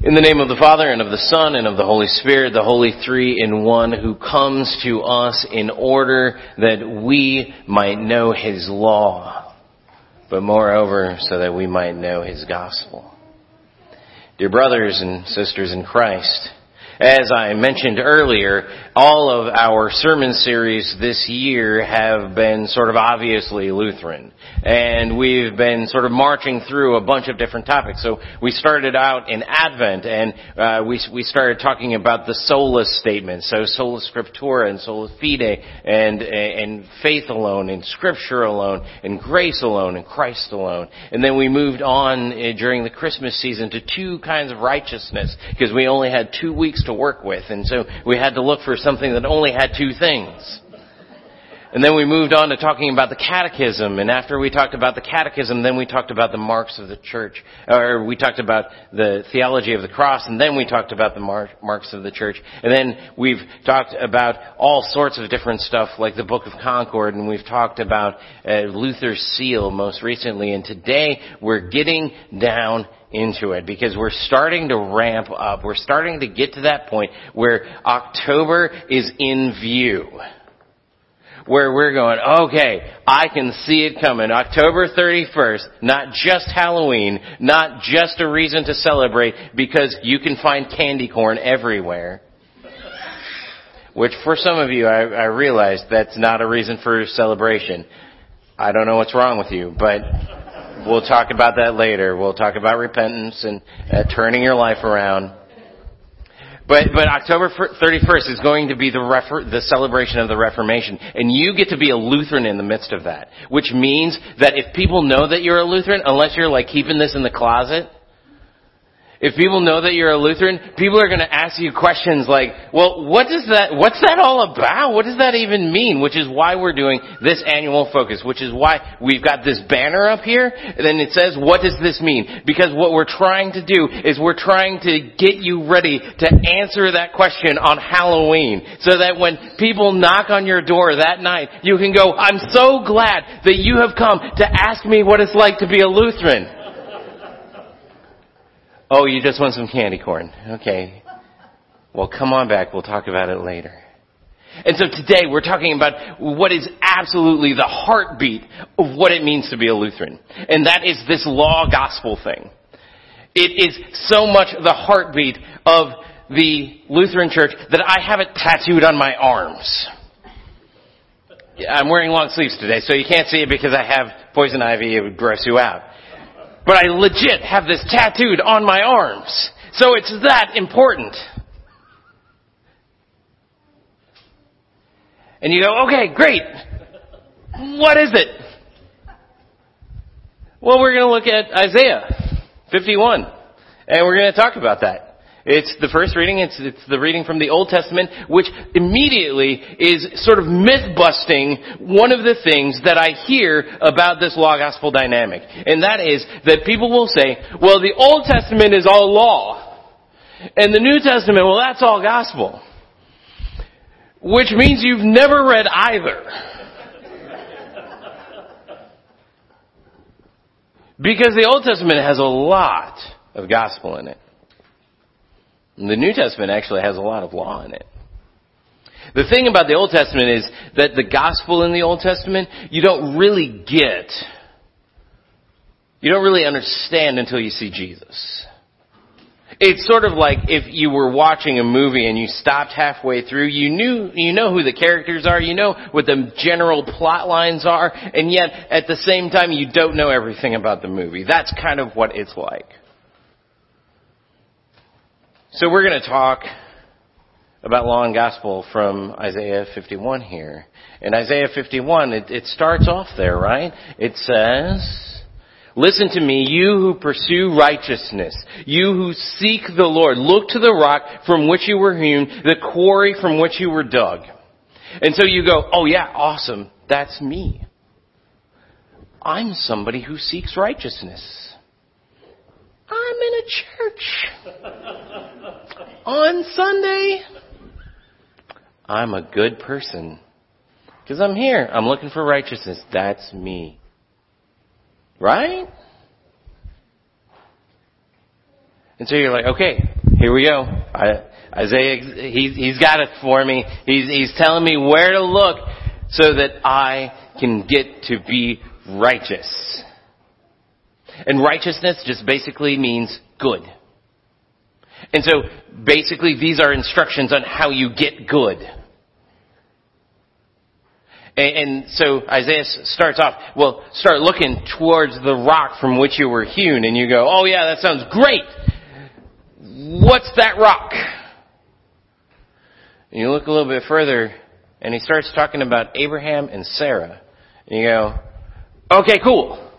In the name of the Father and of the Son and of the Holy Spirit, the Holy Three in One who comes to us in order that we might know His law, but moreover so that we might know His gospel. Dear brothers and sisters in Christ, as I mentioned earlier, all of our sermon series this year have been sort of obviously Lutheran. And we've been sort of marching through a bunch of different topics. So we started out in Advent and uh, we, we started talking about the sola statement. So sola scriptura and sola fide and, and faith alone and scripture alone and grace alone and Christ alone. And then we moved on uh, during the Christmas season to two kinds of righteousness because we only had two weeks to work with. And so we had to look for something that only had two things. And then we moved on to talking about the catechism, and after we talked about the catechism, then we talked about the marks of the church, or we talked about the theology of the cross, and then we talked about the marks of the church. And then we've talked about all sorts of different stuff, like the Book of Concord, and we've talked about uh, Luther's seal most recently, and today we're getting down into it because we're starting to ramp up. We're starting to get to that point where October is in view where we're going, okay, I can see it coming. October 31st, not just Halloween, not just a reason to celebrate because you can find candy corn everywhere. Which for some of you, I, I realize that's not a reason for celebration. I don't know what's wrong with you, but we'll talk about that later. We'll talk about repentance and uh, turning your life around. But, but October 31st is going to be the, refer, the celebration of the Reformation. And you get to be a Lutheran in the midst of that. Which means that if people know that you're a Lutheran, unless you're like keeping this in the closet, if people know that you're a Lutheran, people are going to ask you questions like, well, what does that, what's that all about? What does that even mean? Which is why we're doing this annual focus, which is why we've got this banner up here, and then it says, what does this mean? Because what we're trying to do is we're trying to get you ready to answer that question on Halloween, so that when people knock on your door that night, you can go, I'm so glad that you have come to ask me what it's like to be a Lutheran. Oh, you just want some candy corn. Okay. Well, come on back. We'll talk about it later. And so today we're talking about what is absolutely the heartbeat of what it means to be a Lutheran. And that is this law gospel thing. It is so much the heartbeat of the Lutheran church that I have it tattooed on my arms. I'm wearing long sleeves today, so you can't see it because I have poison ivy. It would gross you out. But I legit have this tattooed on my arms. So it's that important. And you go, okay, great. What is it? Well, we're going to look at Isaiah 51. And we're going to talk about that. It's the first reading, it's, it's the reading from the Old Testament, which immediately is sort of myth busting one of the things that I hear about this law gospel dynamic. And that is that people will say, well, the Old Testament is all law. And the New Testament, well, that's all gospel. Which means you've never read either. Because the Old Testament has a lot of gospel in it. The New Testament actually has a lot of law in it. The thing about the Old Testament is that the gospel in the Old Testament, you don't really get. You don't really understand until you see Jesus. It's sort of like if you were watching a movie and you stopped halfway through, you knew, you know who the characters are, you know what the general plot lines are, and yet at the same time you don't know everything about the movie. That's kind of what it's like. So we're going to talk about law and gospel from Isaiah 51 here. In Isaiah 51, it, it starts off there, right? It says, Listen to me, you who pursue righteousness, you who seek the Lord. Look to the rock from which you were hewn, the quarry from which you were dug. And so you go, oh yeah, awesome, that's me. I'm somebody who seeks righteousness. I'm in a church on Sunday. I'm a good person because I'm here. I'm looking for righteousness. That's me. Right? And so you're like, okay, here we go. I, Isaiah, he, he's got it for me. He's, he's telling me where to look so that I can get to be righteous. And righteousness just basically means good. And so basically these are instructions on how you get good. And, so Isaiah starts off, well, start looking towards the rock from which you were hewn, and you go, oh yeah, that sounds great. What's that rock? And you look a little bit further, and he starts talking about Abraham and Sarah. And you go, okay, cool.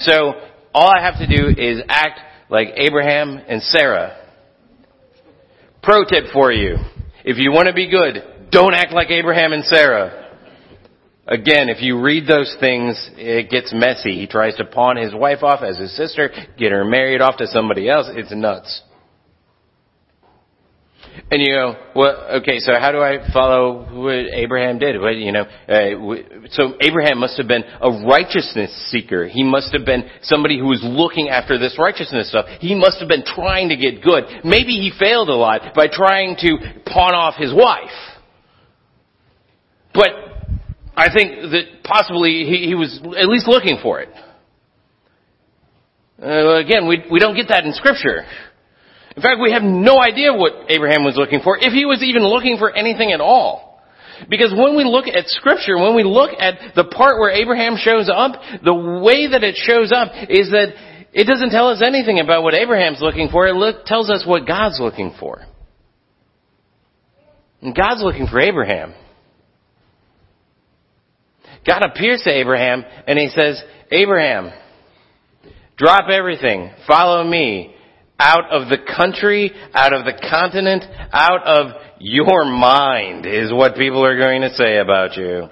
So all I have to do is act like Abraham and Sarah. Pro tip for you. If you want to be good, don't act like Abraham and Sarah. Again, if you read those things, it gets messy. He tries to pawn his wife off as his sister, get her married off to somebody else. It's nuts. And you go, well, okay, so how do I follow what Abraham did? What, you know, uh, so Abraham must have been a righteousness seeker. He must have been somebody who was looking after this righteousness stuff. He must have been trying to get good. Maybe he failed a lot by trying to pawn off his wife. But I think that possibly he, he was at least looking for it. Uh, again, we, we don't get that in scripture. In fact, we have no idea what Abraham was looking for, if he was even looking for anything at all. Because when we look at scripture, when we look at the part where Abraham shows up, the way that it shows up is that it doesn't tell us anything about what Abraham's looking for, it tells us what God's looking for. And God's looking for Abraham. God appears to Abraham and he says, Abraham, drop everything, follow me, out of the country, out of the continent, out of your mind is what people are going to say about you.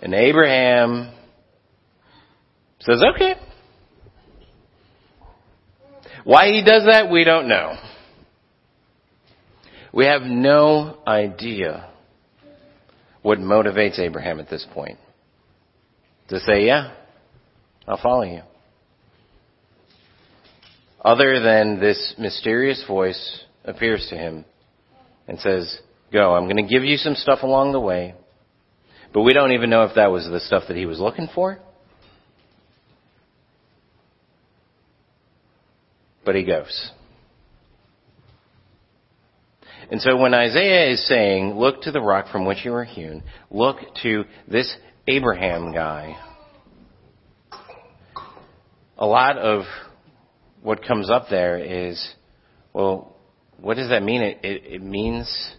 And Abraham says, okay. Why he does that, we don't know. We have no idea what motivates Abraham at this point. To say, yeah, I'll follow you. Other than this mysterious voice appears to him and says, Go, I'm going to give you some stuff along the way. But we don't even know if that was the stuff that he was looking for. But he goes. And so when Isaiah is saying, look to the rock from which you were hewn, look to this Abraham guy a lot of what comes up there is, well, what does that mean? It, it, it means,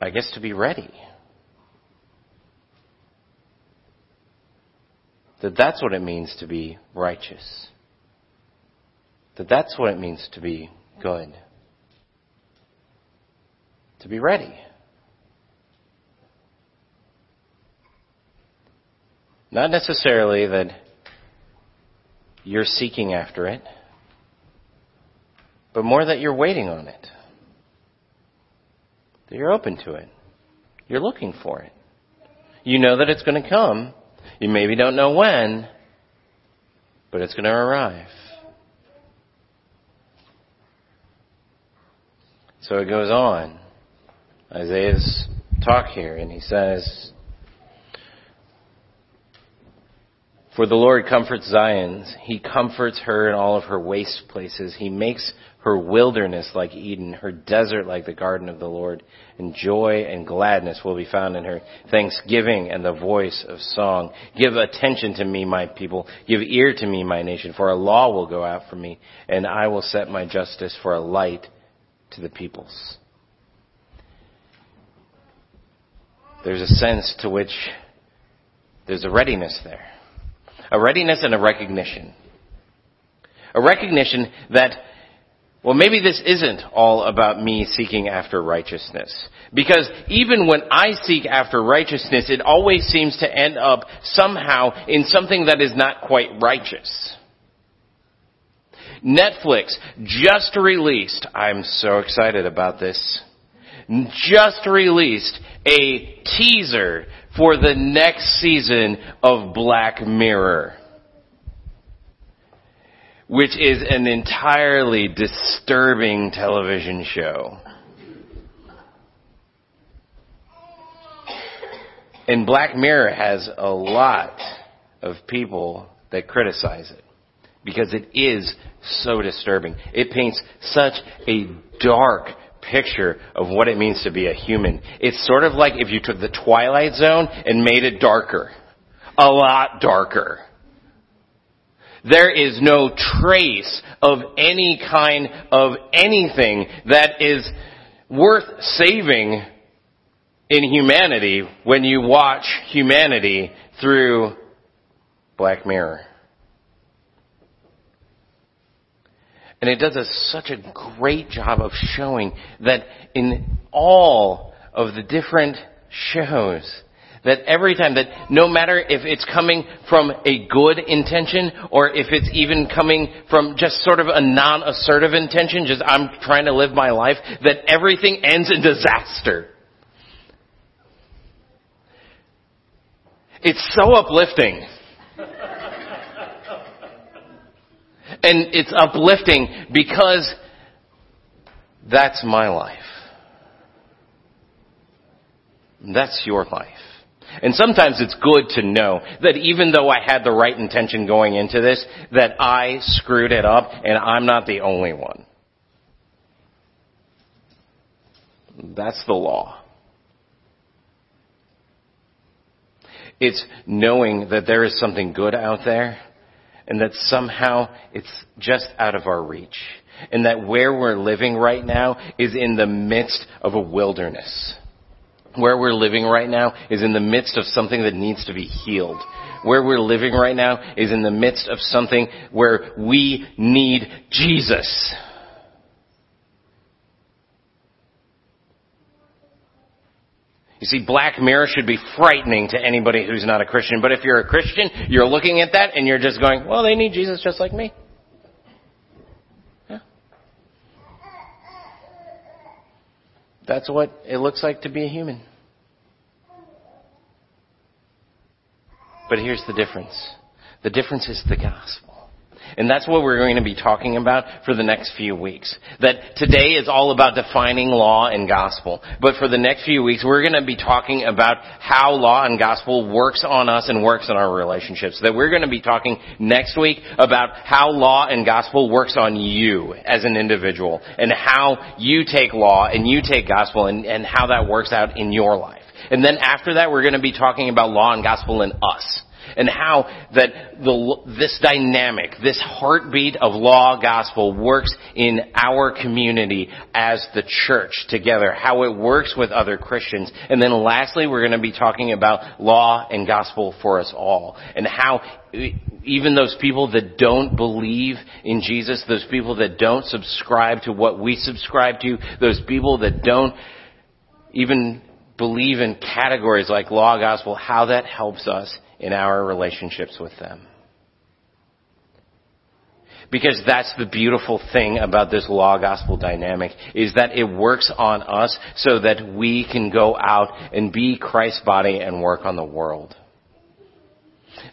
I guess, to be ready. That that's what it means to be righteous. That that's what it means to be good. To be ready. Not necessarily that you're seeking after it, but more that you're waiting on it. That you're open to it. You're looking for it. You know that it's going to come. You maybe don't know when, but it's going to arrive. So it goes on. Isaiah's talk here, and he says, For the Lord comforts Zion. He comforts her in all of her waste places. He makes her wilderness like Eden, her desert like the garden of the Lord. And joy and gladness will be found in her. Thanksgiving and the voice of song. Give attention to me, my people. Give ear to me, my nation. For a law will go out from me, and I will set my justice for a light to the peoples. There's a sense to which there's a readiness there a readiness and a recognition. A recognition that, well, maybe this isn't all about me seeking after righteousness. Because even when I seek after righteousness, it always seems to end up somehow in something that is not quite righteous. Netflix just released, I'm so excited about this, just released a teaser for the next season of Black Mirror, which is an entirely disturbing television show. And Black Mirror has a lot of people that criticize it because it is so disturbing. It paints such a dark picture of what it means to be a human. It's sort of like if you took the Twilight Zone and made it darker. A lot darker. There is no trace of any kind of anything that is worth saving in humanity when you watch humanity through Black Mirror. And it does a, such a great job of showing that in all of the different shows, that every time that no matter if it's coming from a good intention or if it's even coming from just sort of a non-assertive intention, just I'm trying to live my life, that everything ends in disaster. It's so uplifting. And it's uplifting because that's my life. That's your life. And sometimes it's good to know that even though I had the right intention going into this, that I screwed it up and I'm not the only one. That's the law. It's knowing that there is something good out there and that somehow it's just out of our reach. And that where we're living right now is in the midst of a wilderness. Where we're living right now is in the midst of something that needs to be healed. Where we're living right now is in the midst of something where we need Jesus. You see, Black Mirror should be frightening to anybody who's not a Christian. But if you're a Christian, you're looking at that and you're just going, well, they need Jesus just like me. Yeah. That's what it looks like to be a human. But here's the difference. The difference is the gospel. And that's what we're going to be talking about for the next few weeks. That today is all about defining law and gospel. But for the next few weeks, we're going to be talking about how law and gospel works on us and works in our relationships. That we're going to be talking next week about how law and gospel works on you as an individual and how you take law and you take gospel and, and how that works out in your life. And then after that, we're going to be talking about law and gospel in us and how that the, this dynamic, this heartbeat of law gospel works in our community as the church together, how it works with other Christians. And then lastly, we're going to be talking about law and gospel for us all and how even those people that don't believe in Jesus, those people that don't subscribe to what we subscribe to, those people that don't even believe in categories like law, gospel, how that helps us in our relationships with them. Because that's the beautiful thing about this law gospel dynamic is that it works on us so that we can go out and be Christ's body and work on the world.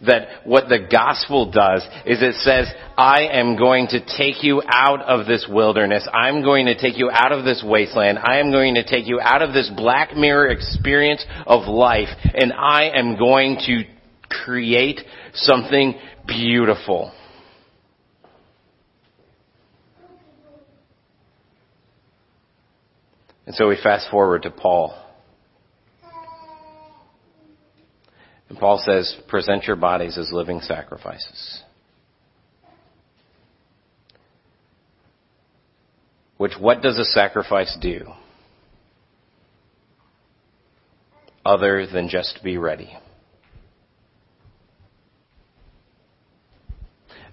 That what the gospel does is it says, I am going to take you out of this wilderness. I'm going to take you out of this wasteland. I am going to take you out of this black mirror experience of life and I am going to create something beautiful. And so we fast forward to Paul. And Paul says, present your bodies as living sacrifices. Which, what does a sacrifice do? Other than just be ready.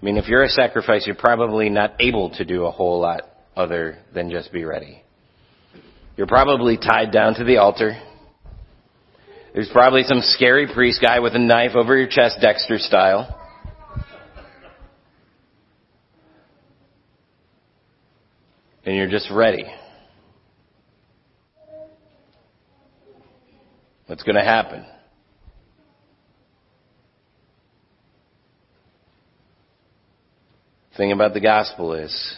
I mean, if you're a sacrifice, you're probably not able to do a whole lot other than just be ready. You're probably tied down to the altar. There's probably some scary priest guy with a knife over your chest, Dexter style. And you're just ready. What's going to happen? Thing about the gospel is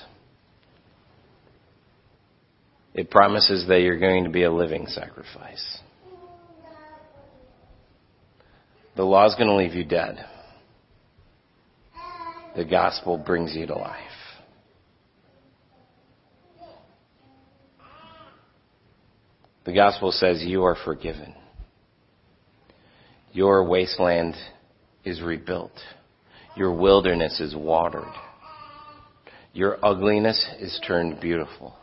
it promises that you're going to be a living sacrifice. The law is going to leave you dead. The gospel brings you to life. The gospel says you are forgiven. Your wasteland is rebuilt. Your wilderness is watered. Your ugliness is turned beautiful.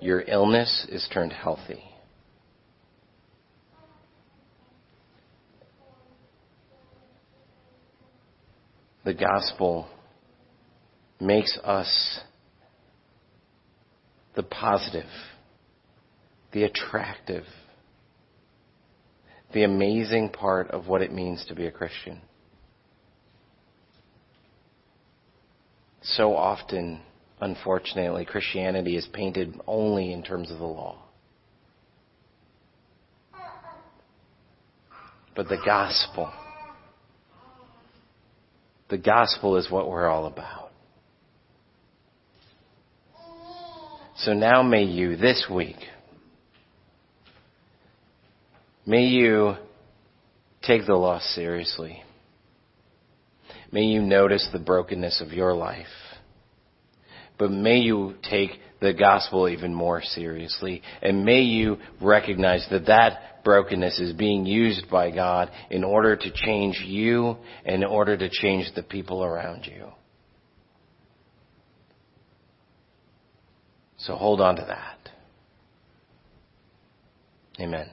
Your illness is turned healthy. The gospel makes us the positive, the attractive, the amazing part of what it means to be a Christian. So often, unfortunately, Christianity is painted only in terms of the law. But the gospel, the gospel is what we're all about. So now may you this week May you take the law seriously. May you notice the brokenness of your life. But may you take the gospel even more seriously. And may you recognize that that brokenness is being used by God in order to change you and in order to change the people around you. So hold on to that. Amen.